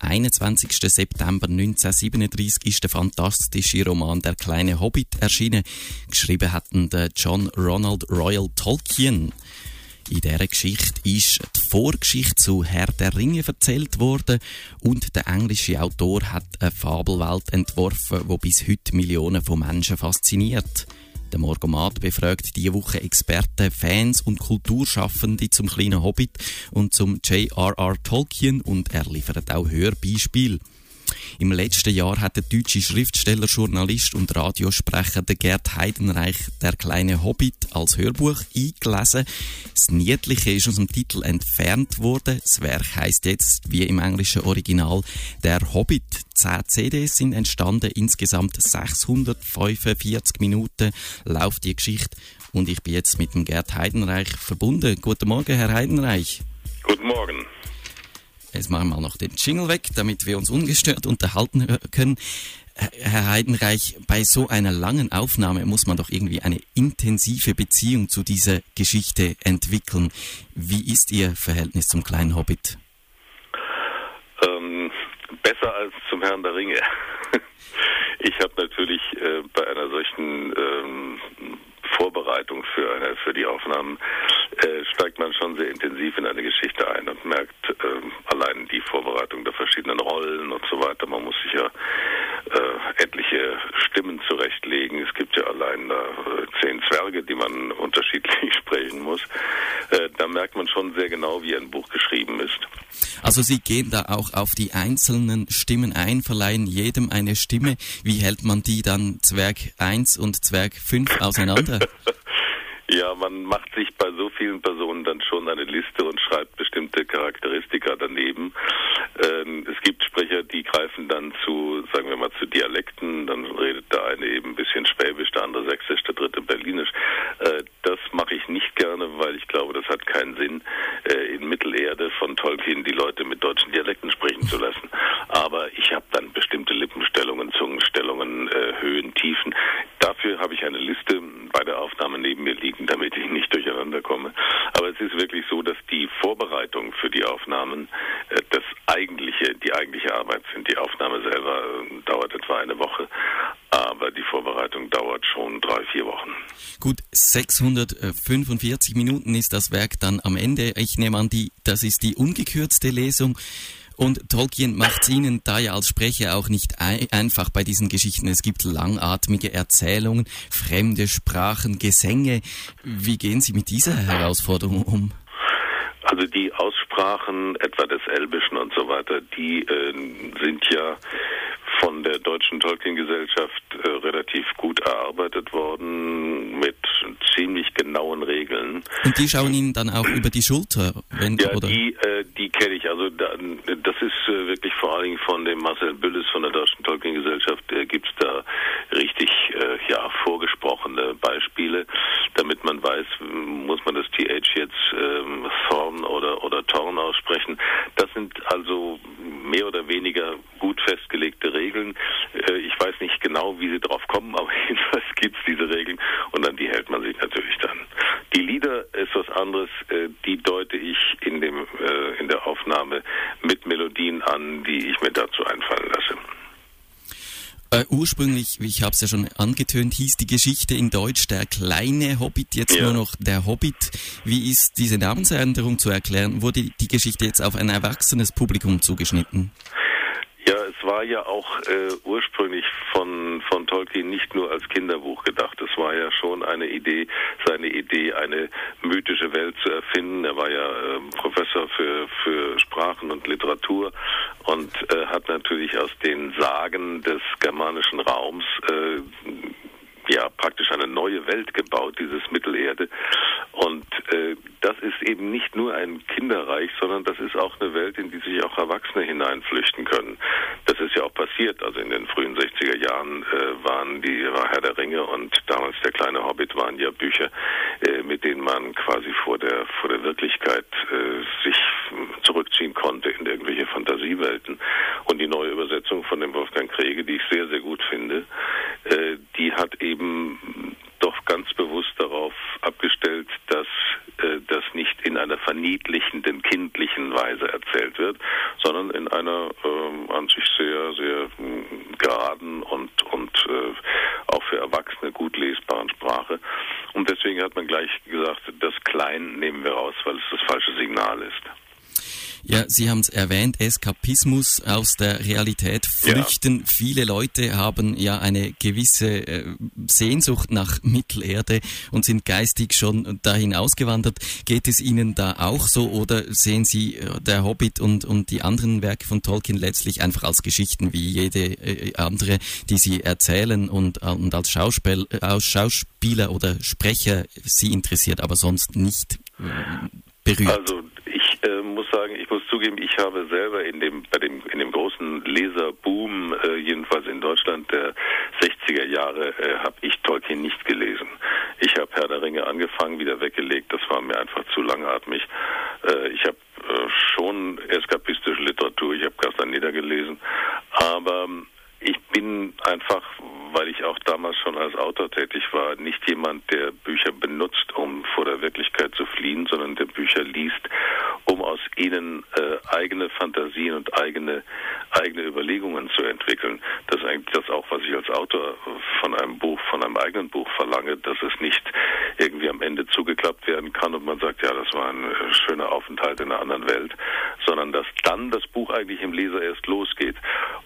21. September 1937 ist der fantastische Roman Der kleine Hobbit erschienen. Geschrieben hat der John Ronald Royal Tolkien. In dieser Geschichte ist die Vorgeschichte zu Herr der Ringe erzählt worden und der englische Autor hat eine Fabelwelt entworfen, wo bis heute Millionen von Menschen fasziniert. Der Morgomat befragt diese Woche Experten, Fans und Kulturschaffende zum kleinen Hobbit und zum J.R.R. Tolkien und er liefert auch Hörbeispiele. Im letzten Jahr hat der deutsche Schriftsteller, Journalist und Radiosprecher Gerd Heidenreich der kleine Hobbit als Hörbuch eingelesen. Das Niedliche ist aus dem Titel entfernt worden. Das Werk heißt jetzt, wie im englischen Original, der Hobbit. Zehn CDs sind entstanden, insgesamt 645 Minuten läuft die Geschichte und ich bin jetzt mit dem Gerd Heidenreich verbunden. Guten Morgen, Herr Heidenreich. Guten Morgen. Jetzt machen wir mal noch den Jingle weg, damit wir uns ungestört unterhalten können. Herr Heidenreich, bei so einer langen Aufnahme muss man doch irgendwie eine intensive Beziehung zu dieser Geschichte entwickeln. Wie ist Ihr Verhältnis zum kleinen Hobbit? Ähm, besser als zum Herrn der Ringe. Ich habe natürlich äh, bei einer solchen ähm, Vorbereitung für, eine, für die Aufnahmen äh, steigt man schon sehr intensiv in eine Geschichte ein und merkt äh, allein die Vorbereitung der verschiedenen Rollen und so weiter. Man muss sich ja äh, etliche Stimmen zurechtlegen. Es gibt ja allein äh, zehn Zwerge, die man unterschiedlich sprechen muss. Äh, da merkt man schon sehr genau, wie ein Buch geschrieben ist. Also Sie gehen da auch auf die einzelnen Stimmen ein, verleihen jedem eine Stimme. Wie hält man die dann Zwerg 1 und Zwerg 5 auseinander? Ja, man macht sich bei so vielen Personen dann schon eine Liste und schreibt bestimmte Charakteristika daneben. Ähm, es gibt Sprecher, die greifen dann zu, sagen wir mal, zu Dialekten. Dann redet der eine eben ein bisschen Schwäbisch, der andere Sächsisch, der dritte Berlinisch. Äh, das mache ich nicht gerne, weil ich glaube, das hat keinen Sinn, äh, in Mittelerde von Tolkien die Leute mit deutschen Dialekten sprechen zu lassen. Aber ich habe dann bestimmte Lippenstellungen, Zungenstellungen, äh, Höhen, Tiefen. Dafür habe ich eine Liste bei der Aufnahme neben mir liegen, damit ich nicht durcheinander komme. Aber es ist wirklich so, dass die Vorbereitung für die Aufnahmen äh, das eigentliche, die eigentliche Arbeit sind. Die Aufnahme selber äh, dauert etwa eine Woche, aber die Vorbereitung dauert schon drei, vier Wochen. Gut, 645 Minuten ist das Werk dann am Ende. Ich nehme an, die, das ist die ungekürzte Lesung. Und Tolkien macht es Ihnen da ja als Sprecher auch nicht ein einfach bei diesen Geschichten. Es gibt langatmige Erzählungen, fremde Sprachen, Gesänge. Wie gehen Sie mit dieser Herausforderung um? Also die Aussprachen etwa des Elbischen und so weiter, die äh, sind ja von der Deutschen Tolkien-Gesellschaft äh, relativ gut erarbeitet worden mit ziemlich genauen Regeln. Und die schauen Ihnen dann auch über die Schulter? Wenn, ja, oder? die, äh, die kenne ich. Also da, das ist äh, wirklich vor allen Dingen von dem Marcel Bülles von der Deutschen Tolkien-Gesellschaft, äh, gibt es da richtig äh, ja, vorgesprochene Beispiele, damit man weiß, muss man das TH jetzt ähm, Thorn oder, oder Torn aussprechen. Das sind also mehr oder weniger gut festgelegte Regeln. Äh, ich weiß nicht genau, wie sie drauf kommen, aber jedenfalls gibt es diese Regeln und an die hält man sich natürlich dann. Die Lieder ist was anderes, äh, die deute ich in, dem, äh, in der Aufnahme mit Melodien an, die ich mir dazu einfallen lasse. Äh, ursprünglich, wie ich habe es ja schon angetönt, hieß die Geschichte in Deutsch der kleine Hobbit, jetzt ja. nur noch der Hobbit. Wie ist diese Namensänderung zu erklären? Wurde die Geschichte jetzt auf ein erwachsenes Publikum zugeschnitten? Ja, es war ja auch äh, ursprünglich von, von Tolkien nicht nur als Kinderbuch gedacht. Es war ja schon eine Idee, seine Idee, eine mythische Welt zu erfinden. Er war ja äh, Professor für, für Sprachen und Literatur und äh, hat natürlich aus den Sagen des germanischen Raums äh, ja praktisch eine neue Welt gebaut, dieses Mittelerde. Und äh, das ist eben nicht nur ein Kinderreich, sondern das ist auch eine Welt, in die sich auch Erwachsene hineinflüchten können. Das ist ja auch passiert. Also in den frühen 60er Jahren äh, waren die war Herr der Ringe und damals der kleine Hobbit waren ja Bücher, äh, mit denen man quasi vor der vor der Wirklichkeit äh, sich zurückziehen konnte in irgendwelche Fantasiewelten. Und die neue Übersetzung von dem Wolfgang Kriege, die ich sehr sehr gut finde, äh, die hat eben doch ganz bewusst darauf abgestellt, dass äh, das nicht in einer verniedlichenden, Weise erzählt wird, sondern in einer äh, an sich sehr, sehr äh, geraden und, und äh, auch für Erwachsene gut lesbaren Sprache. Und deswegen hat man gleich gesagt, das Klein nehmen wir raus, weil es das falsche Signal ist. Ja, Sie haben es erwähnt, Eskapismus aus der Realität flüchten. Ja. Viele Leute haben ja eine gewisse äh, Sehnsucht nach Mittelerde und sind geistig schon dahin ausgewandert. Geht es Ihnen da auch so oder sehen Sie äh, der Hobbit und, und die anderen Werke von Tolkien letztlich einfach als Geschichten wie jede äh, andere, die Sie erzählen und, und als, Schauspiel, als Schauspieler oder Sprecher Sie interessiert, aber sonst nicht berührt? Also sagen, ich muss zugeben, ich habe selber in dem, bei dem, in dem großen Leserboom, äh, jedenfalls in Deutschland der 60er Jahre, äh, habe ich Tolkien nicht gelesen. Ich habe Herr der Ringe angefangen, wieder weggelegt, das war mir einfach zu langatmig. Äh, ich habe äh, schon eskapistische Literatur, ich habe Castaneda gelesen, aber ich bin einfach, weil ich auch damals schon als Autor tätig war, nicht jemand, der Bücher benutzt, um vor der Wirklichkeit zu fliehen, sondern der Bücher liest, ihnen äh, eigene Fantasien und eigene eigene Überlegungen zu entwickeln. Das ist eigentlich das auch, was ich als Autor von einem Buch, von einem eigenen Buch verlange, dass es nicht irgendwie am Ende zugeklappt werden kann und man sagt, ja, das war ein äh, schöner Aufenthalt in einer anderen Welt, sondern dass dann das Buch eigentlich im Leser erst losgeht.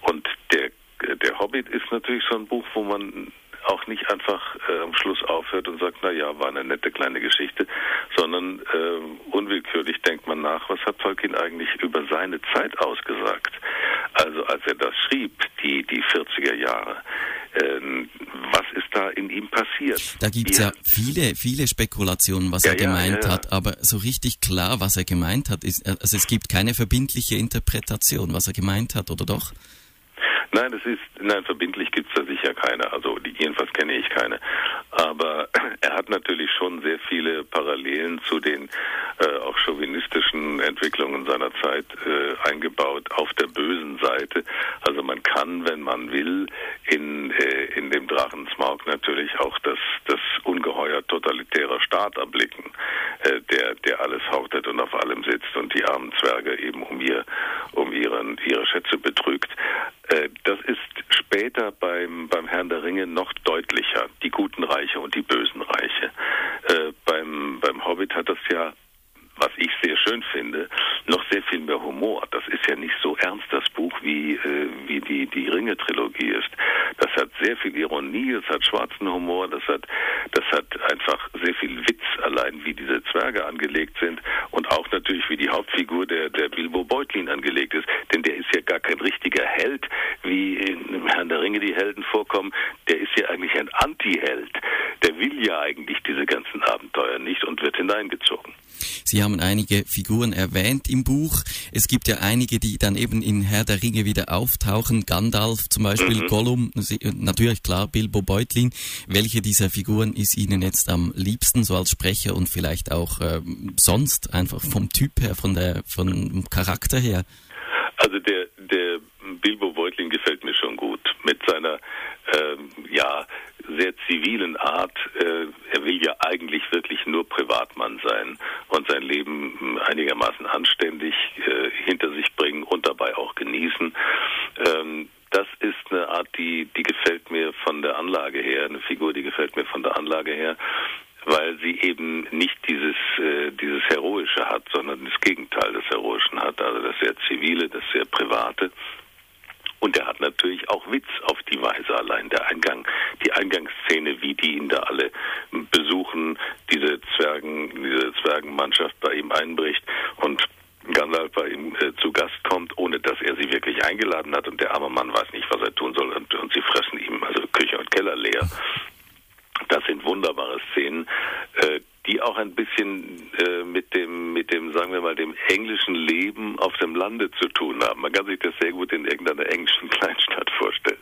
Und der der Hobbit ist natürlich so ein Buch, wo man auch nicht einfach äh, am Schluss aufhört und sagt, na ja, war eine nette kleine Geschichte, sondern äh, unwillkürlich denkt man nach, was hat Tolkien eigentlich über seine Zeit ausgesagt? Also als er das schrieb, die, die 40er Jahre, äh, was ist da in ihm passiert? Da gibt es ja, viele, viele Spekulationen, was ja, er gemeint ja, hat, aber so richtig klar, was er gemeint hat, ist, also es gibt keine verbindliche Interpretation, was er gemeint hat, oder doch? Nein, das ist, nein, verbindlich gibt es da sicher keine. Also jedenfalls kenne ich keine. Aber er hat natürlich schon sehr viele Parallelen zu den äh, auch chauvinistischen Entwicklungen seiner Zeit äh, eingebaut auf der bösen Seite. Also man kann, wenn man will, in, äh, in dem Drachensmaug natürlich auch das, das ungeheuer totalitärer Staat erblicken, äh, der, der alles hortet und auf allem sitzt und die armen Zwerge eben um ihr, um ihren, ihre Schätze betrügt. Äh, das ist später beim, beim Herrn der Ringe noch deutlicher, die guten Reiche und die bösen Reiche. Äh, beim, beim Hobbit hat das ja was ich sehr schön finde, noch sehr viel mehr Humor. Das ist ja nicht so ernst, das Buch, wie, äh, wie die, die Ringe-Trilogie ist. Das hat sehr viel Ironie, es hat schwarzen Humor, das hat, das hat einfach sehr viel Witz allein, wie diese Zwerge angelegt sind und auch natürlich, wie die Hauptfigur der, der Bilbo Beutlin angelegt ist. Denn der ist ja gar kein richtiger Held, wie in Herrn der Ringe die Helden vorkommen. Der ist ja eigentlich ein Anti-Held. Der will ja eigentlich diese ganzen Abenteuer nicht und wird hineingezogen. Sie haben einige Figuren erwähnt im Buch. Es gibt ja einige, die dann eben in Herr der Ringe wieder auftauchen. Gandalf zum Beispiel, mhm. Gollum, natürlich klar, Bilbo Beutlin. Welche dieser Figuren ist Ihnen jetzt am liebsten, so als Sprecher und vielleicht auch äh, sonst, einfach vom Typ her, von der, vom Charakter her? Also der, der Bilbo Beutlin gefällt mir schon gut. Mit seiner, ähm, ja, sehr zivilen Art. Äh, er will ja eigentlich wirklich nur Privatmann sein und sein Leben einigermaßen anständig äh, hinter sich bringen und dabei auch genießen. Ähm, das ist eine Art, die, die gefällt mir von der Anlage her, eine Figur, die gefällt mir von der Anlage her weil sie eben nicht dieses äh, dieses heroische hat, sondern das Gegenteil des heroischen hat, also das sehr zivile, das sehr private. Und er hat natürlich auch Witz auf die Weise allein. Der Eingang, die Eingangsszene, wie die ihn da alle besuchen, diese Zwergen, diese Zwergenmannschaft bei ihm einbricht und Gandalf bei ihm äh, zu Gast kommt, ohne dass er sie wirklich eingeladen hat und der arme Mann weiß nicht, was er tun soll und, und sie fressen ihm also Küche und Keller leer. Das sind wunderbare Szenen, äh, die auch ein bisschen äh, mit dem, mit dem, sagen wir mal, dem englischen Leben auf dem Lande zu tun haben. Man kann sich das sehr gut in irgendeiner englischen Kleinstadt vorstellen.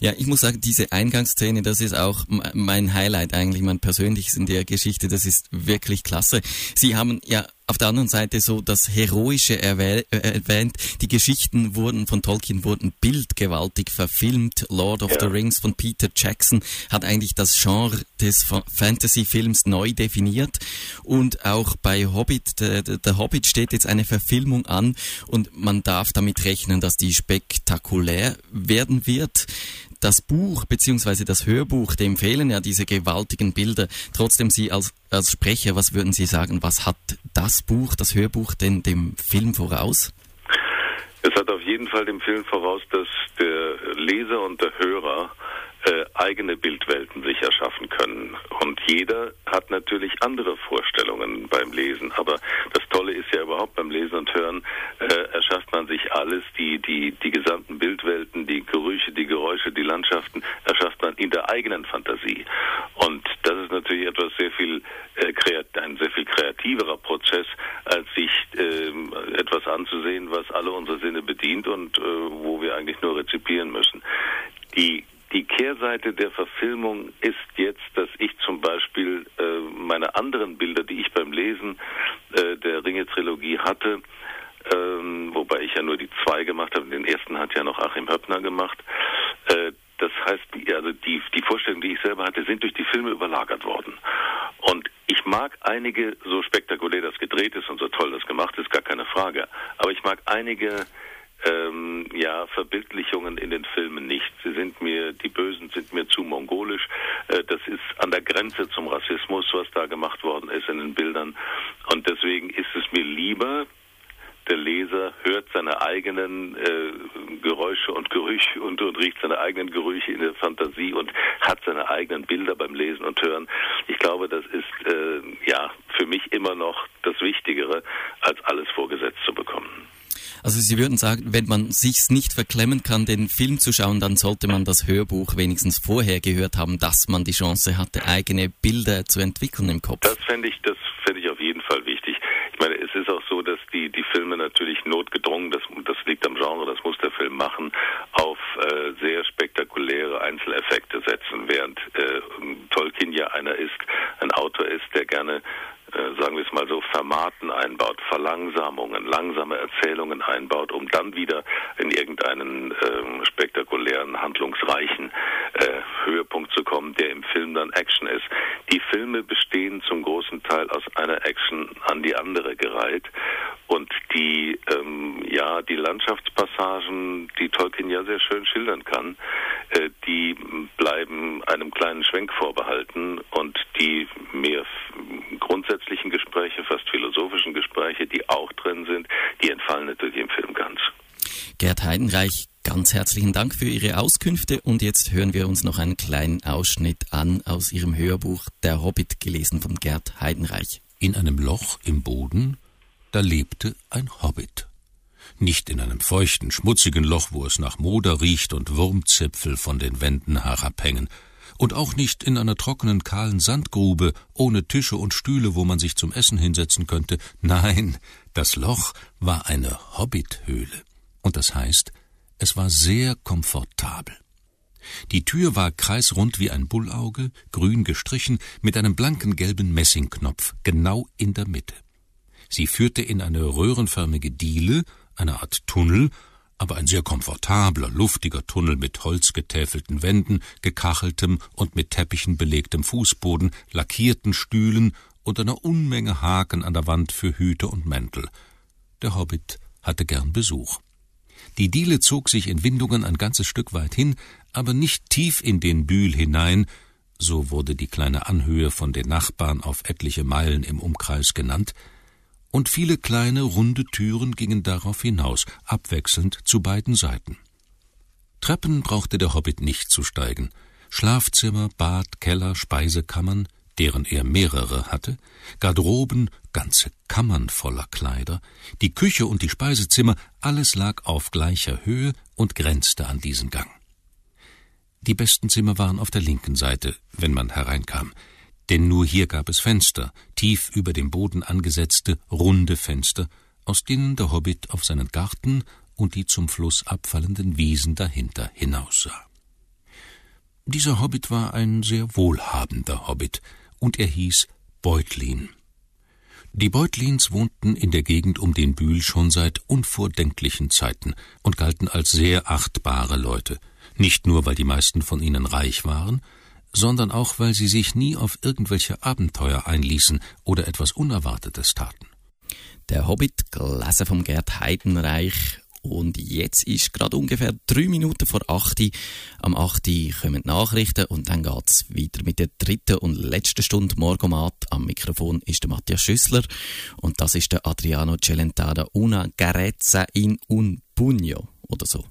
Ja, ich muss sagen, diese Eingangsszene, das ist auch mein Highlight eigentlich, mein persönliches in der Geschichte. Das ist wirklich klasse. Sie haben ja auf der anderen Seite so das Heroische äh, erwähnt. Die Geschichten wurden von Tolkien wurden bildgewaltig verfilmt. Lord of ja. the Rings von Peter Jackson hat eigentlich das Genre des Fantasy-Films neu definiert. Und auch bei Hobbit, der, der Hobbit steht jetzt eine Verfilmung an und man darf damit rechnen, dass die spektakulär werden wird das Buch bzw. das Hörbuch, dem fehlen ja diese gewaltigen Bilder. Trotzdem Sie als, als Sprecher, was würden Sie sagen, was hat das Buch, das Hörbuch denn dem Film voraus? Es hat auf jeden Fall dem Film voraus, dass der Leser und der Hörer äh, eigene Bildwelten sich erschaffen können. Und jeder hat natürlich andere Vorstellungen beim Lesen. Aber das Tolle ist ja überhaupt beim Lesen und Hören, äh, erschafft man sich alles, die, die, die gesamten Bildwelten, die Gerüche, die Geräusche, die Landschaften, erschafft man in der eigenen Fantasie. Und das ist natürlich etwas sehr viel, äh, ein sehr viel kreativerer Prozess, als sich äh, etwas anzusehen, was alle unsere Sinne bedient und äh, wo wir eigentlich nur rezipieren müssen. Die die Kehrseite der Verfilmung ist jetzt, dass ich zum Beispiel äh, meine anderen Bilder, die ich beim Lesen äh, der Ringe-Trilogie hatte, ähm, wobei ich ja nur die zwei gemacht habe, den ersten hat ja noch Achim Höppner gemacht. Äh, das heißt, die, also die, die Vorstellungen, die ich selber hatte, sind durch die Filme überlagert worden. Und ich mag einige, so spektakulär das gedreht ist und so toll das gemacht ist, gar keine Frage. Aber ich mag einige ja, Verbildlichungen in den Filmen nicht. Sie sind mir, die Bösen sind mir zu mongolisch. Äh, das ist an der Grenze zum Rassismus, was da gemacht worden ist in den Bildern. Und deswegen ist es mir lieber, der Leser hört seine eigenen äh, Geräusche und Gerüche und, und riecht seine eigenen Gerüche in der Fantasie und hat seine eigenen Bilder beim Lesen und Hören. Ich glaube, das ist äh, ja für mich immer noch das Wichtigere, als alles vorgesetzt zu bekommen. Also Sie würden sagen, wenn man sich's nicht verklemmen kann, den Film zu schauen, dann sollte man das Hörbuch wenigstens vorher gehört haben, dass man die Chance hatte, eigene Bilder zu entwickeln im Kopf. Das fände ich, das fände ich auf jeden Fall wichtig. Ich meine, es ist auch so, dass die, die Filme natürlich notgedrungen, das, das liegt am Genre, das muss der Film machen, auf äh, sehr spektakuläre Einzeleffekte setzen, während äh, Tolkien ja einer ist, ein Autor ist, der gerne äh, sagen wir Formaten einbaut, Verlangsamungen, langsame Erzählungen einbaut, um dann wieder in irgendeinen äh, spektakulären, handlungsreichen äh, Höhepunkt zu kommen, der im Film dann Action ist. Die Filme bestehen zum großen Teil aus einer Action an die andere gereiht und die, ähm, ja, die Landschaftspassagen, die Tolkien ja sehr schön schildern kann, äh, die bleiben einem kleinen Schwenk vorbehalten und die mehr grundsätzlichen Gespräche, fast philosophischen Gespräche, die auch drin sind, die entfallen natürlich im Film ganz. Gerd Heidenreich, ganz herzlichen Dank für Ihre Auskünfte und jetzt hören wir uns noch einen kleinen Ausschnitt an aus Ihrem Hörbuch Der Hobbit, gelesen von Gerd Heidenreich. In einem Loch im Boden, da lebte ein Hobbit. Nicht in einem feuchten, schmutzigen Loch, wo es nach Moder riecht und Wurmzipfel von den Wänden herabhängen, und auch nicht in einer trockenen, kahlen Sandgrube, ohne Tische und Stühle, wo man sich zum Essen hinsetzen könnte. Nein, das Loch war eine Hobbithöhle. Und das heißt, es war sehr komfortabel. Die Tür war kreisrund wie ein Bullauge, grün gestrichen, mit einem blanken gelben Messingknopf, genau in der Mitte. Sie führte in eine röhrenförmige Diele, eine Art Tunnel, aber ein sehr komfortabler, luftiger Tunnel mit holzgetäfelten Wänden, gekacheltem und mit Teppichen belegtem Fußboden, lackierten Stühlen und einer Unmenge Haken an der Wand für Hüte und Mäntel. Der Hobbit hatte gern Besuch. Die Diele zog sich in Windungen ein ganzes Stück weit hin, aber nicht tief in den Bühl hinein, so wurde die kleine Anhöhe von den Nachbarn auf etliche Meilen im Umkreis genannt, und viele kleine runde Türen gingen darauf hinaus, abwechselnd zu beiden Seiten. Treppen brauchte der Hobbit nicht zu steigen. Schlafzimmer, Bad, Keller, Speisekammern, deren er mehrere hatte, Garderoben, ganze Kammern voller Kleider, die Küche und die Speisezimmer, alles lag auf gleicher Höhe und grenzte an diesen Gang. Die besten Zimmer waren auf der linken Seite, wenn man hereinkam, denn nur hier gab es Fenster, tief über dem Boden angesetzte, runde Fenster, aus denen der Hobbit auf seinen Garten und die zum Fluss abfallenden Wiesen dahinter hinaussah. Dieser Hobbit war ein sehr wohlhabender Hobbit, und er hieß Beutlin. Die Beutlins wohnten in der Gegend um den Bühl schon seit unvordenklichen Zeiten und galten als sehr achtbare Leute, nicht nur weil die meisten von ihnen reich waren, sondern auch, weil sie sich nie auf irgendwelche Abenteuer einließen oder etwas Unerwartetes taten. Der Hobbit, gelesen vom Gerd Heidenreich. Und jetzt ist gerade ungefähr drei Minuten vor acht. Am acht kommen die Nachrichten und dann geht's weiter mit der dritten und letzten Stunde Morgomat. Am Mikrofon ist der Matthias Schüssler und das ist der Adriano Celentano Una Garezza in un Pugno oder so.